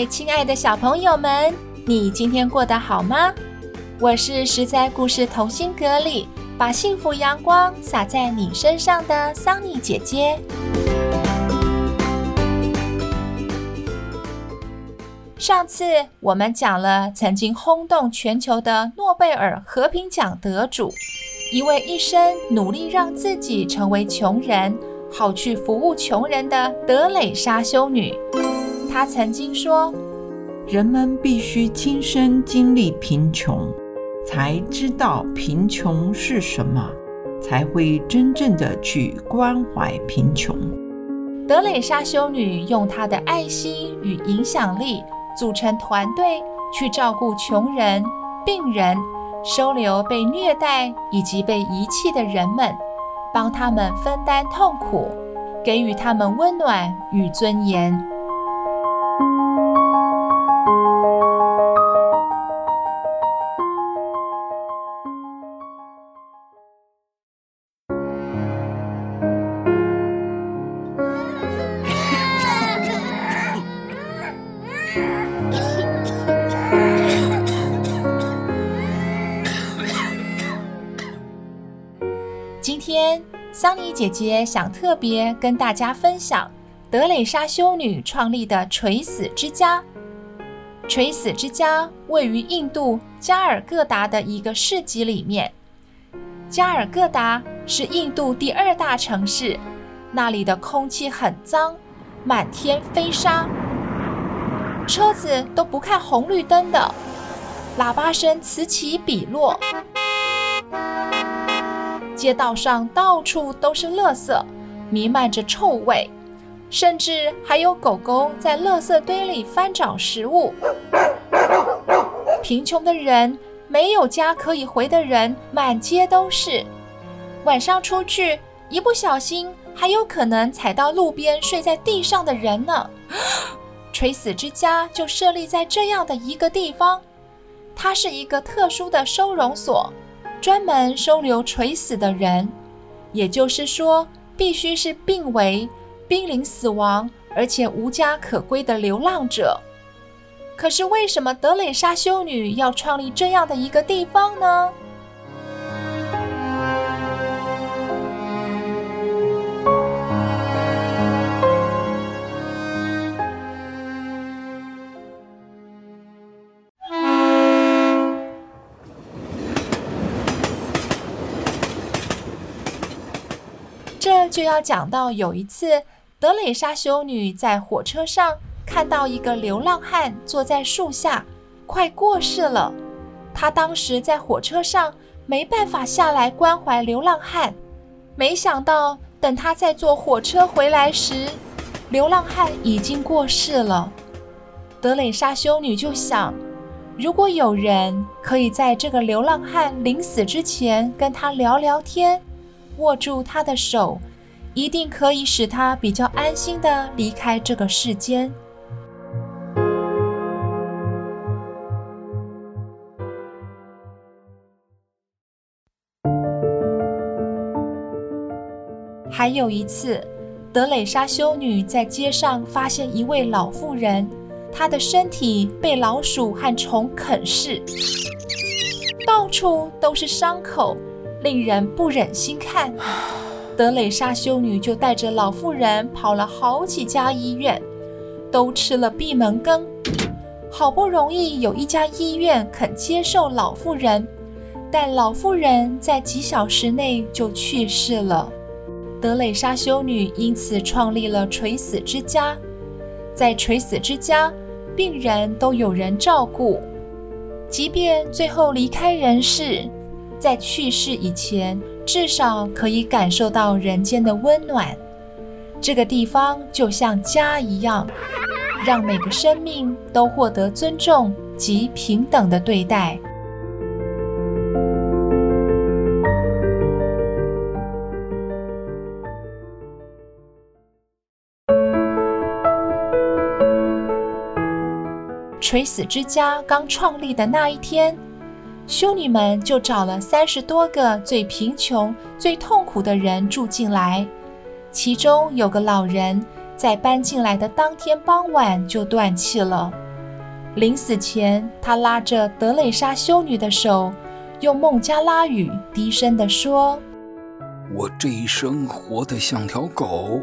位亲爱的小朋友们，你今天过得好吗？我是十灾故事同心阁里把幸福阳光洒在你身上的桑尼姐姐。上次我们讲了曾经轰动全球的诺贝尔和平奖得主，一位一生努力让自己成为穷人，好去服务穷人的德蕾莎修女。他曾经说：“人们必须亲身经历贫穷，才知道贫穷是什么，才会真正的去关怀贫穷。”德蕾莎修女用她的爱心与影响力组成团队，去照顾穷人、病人，收留被虐待以及被遗弃的人们，帮他们分担痛苦，给予他们温暖与尊严。今天桑尼姐姐想特别跟大家分享德蕾莎修女创立的垂死之家。垂死之家位于印度加尔各答的一个市集里面。加尔各答是印度第二大城市，那里的空气很脏，满天飞沙，车子都不看红绿灯的，喇叭声此起彼落。街道上到处都是垃圾，弥漫着臭味，甚至还有狗狗在垃圾堆里翻找食物。贫穷的人，没有家可以回的人，满街都是。晚上出去，一不小心还有可能踩到路边睡在地上的人呢。垂死之家就设立在这样的一个地方，它是一个特殊的收容所。专门收留垂死的人，也就是说，必须是病危、濒临死亡，而且无家可归的流浪者。可是，为什么德蕾莎修女要创立这样的一个地方呢？就要讲到有一次，德蕾莎修女在火车上看到一个流浪汉坐在树下，快过世了。她当时在火车上没办法下来关怀流浪汉，没想到等她再坐火车回来时，流浪汉已经过世了。德蕾莎修女就想，如果有人可以在这个流浪汉临死之前跟他聊聊天，握住他的手。一定可以使他比较安心地离开这个世间。还有一次，德蕾莎修女在街上发现一位老妇人，她的身体被老鼠和虫啃噬，到处都是伤口，令人不忍心看。德蕾莎修女就带着老妇人跑了好几家医院，都吃了闭门羹。好不容易有一家医院肯接受老妇人，但老妇人在几小时内就去世了。德蕾莎修女因此创立了垂死之家，在垂死之家，病人都有人照顾，即便最后离开人世，在去世以前，至少可以感受到人间的温暖。这个地方就像家一样，让每个生命都获得尊重及平等的对待。垂死之家刚创立的那一天，修女们就找了三十多个最贫穷、最痛苦的人住进来。其中有个老人，在搬进来的当天傍晚就断气了。临死前，他拉着德蕾莎修女的手，用孟加拉语低声地说：“我这一生活得像条狗，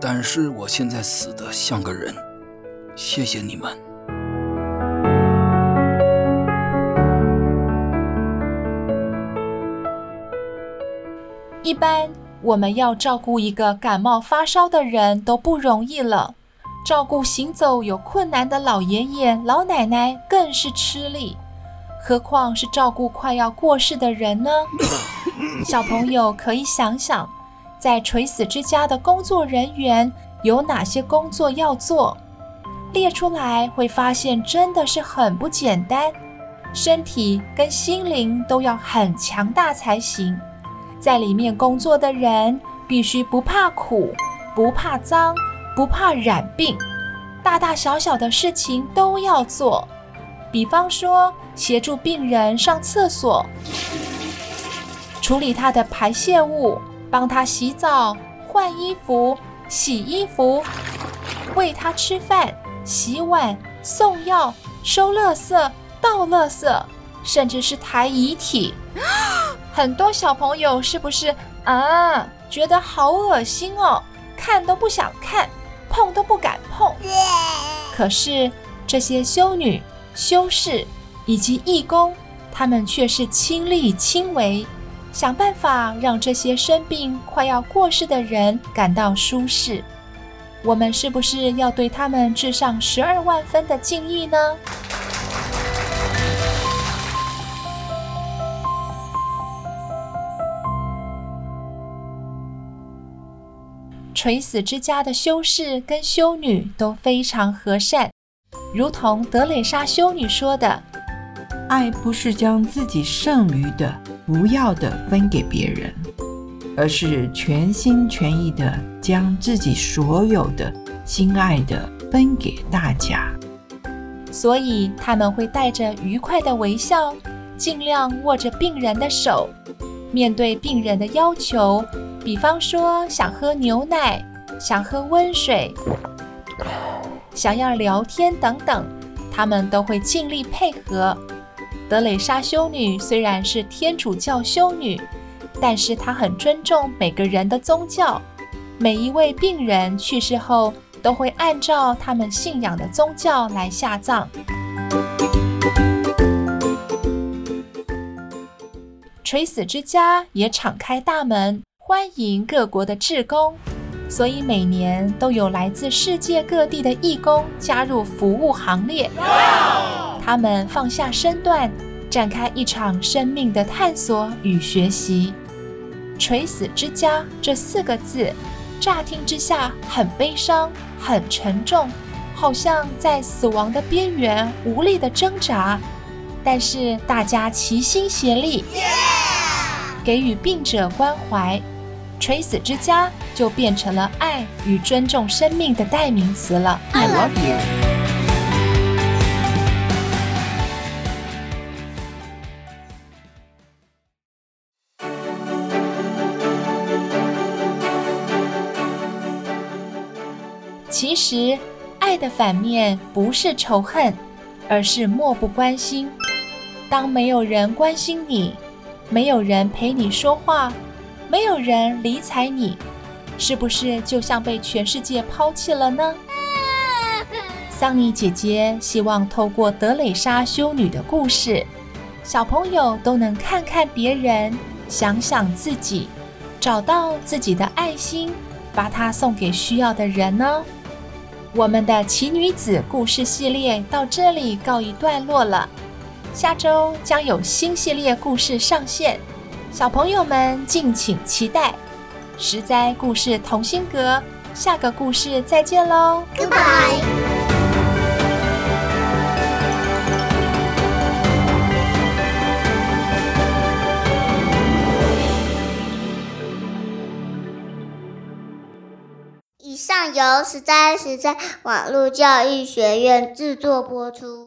但是我现在死得像个人。谢谢你们。”一般我们要照顾一个感冒发烧的人都不容易了，照顾行走有困难的老爷爷老奶奶更是吃力，何况是照顾快要过世的人呢？小朋友可以想想，在垂死之家的工作人员有哪些工作要做？列出来会发现真的是很不简单，身体跟心灵都要很强大才行。在里面工作的人必须不怕苦、不怕脏、不怕染病，大大小小的事情都要做。比方说，协助病人上厕所，处理他的排泄物，帮他洗澡、换衣服、洗衣服，喂他吃饭、洗碗、送药、收垃圾、倒垃圾，甚至是抬遗体。很多小朋友是不是啊？觉得好恶心哦，看都不想看，碰都不敢碰。可是这些修女、修士以及义工，他们却是亲力亲为，想办法让这些生病快要过世的人感到舒适。我们是不是要对他们致上十二万分的敬意呢？垂死之家的修士跟修女都非常和善，如同德蕾莎修女说的：“爱不是将自己剩余的、不要的分给别人，而是全心全意的将自己所有的、心爱的分给大家。”所以他们会带着愉快的微笑，尽量握着病人的手，面对病人的要求。比方说，想喝牛奶，想喝温水，想要聊天等等，他们都会尽力配合。德蕾莎修女虽然是天主教修女，但是她很尊重每个人的宗教。每一位病人去世后，都会按照他们信仰的宗教来下葬。垂死之家也敞开大门。欢迎各国的志工，所以每年都有来自世界各地的义工加入服务行列。他们放下身段，展开一场生命的探索与学习。垂死之家这四个字，乍听之下很悲伤、很沉重，好像在死亡的边缘无力的挣扎。但是大家齐心协力，给予病者关怀。垂死之家就变成了爱与尊重生命的代名词了。I love you。其实，爱的反面不是仇恨，而是漠不关心。当没有人关心你，没有人陪你说话。没有人理睬你，是不是就像被全世界抛弃了呢？桑尼姐姐希望透过德蕾莎修女的故事，小朋友都能看看别人，想想自己，找到自己的爱心，把它送给需要的人呢。我们的奇女子故事系列到这里告一段落了，下周将有新系列故事上线。小朋友们敬请期待，《十灾故事同心阁》下个故事再见喽，Goodbye。以上由实在实在网络教育学院制作播出。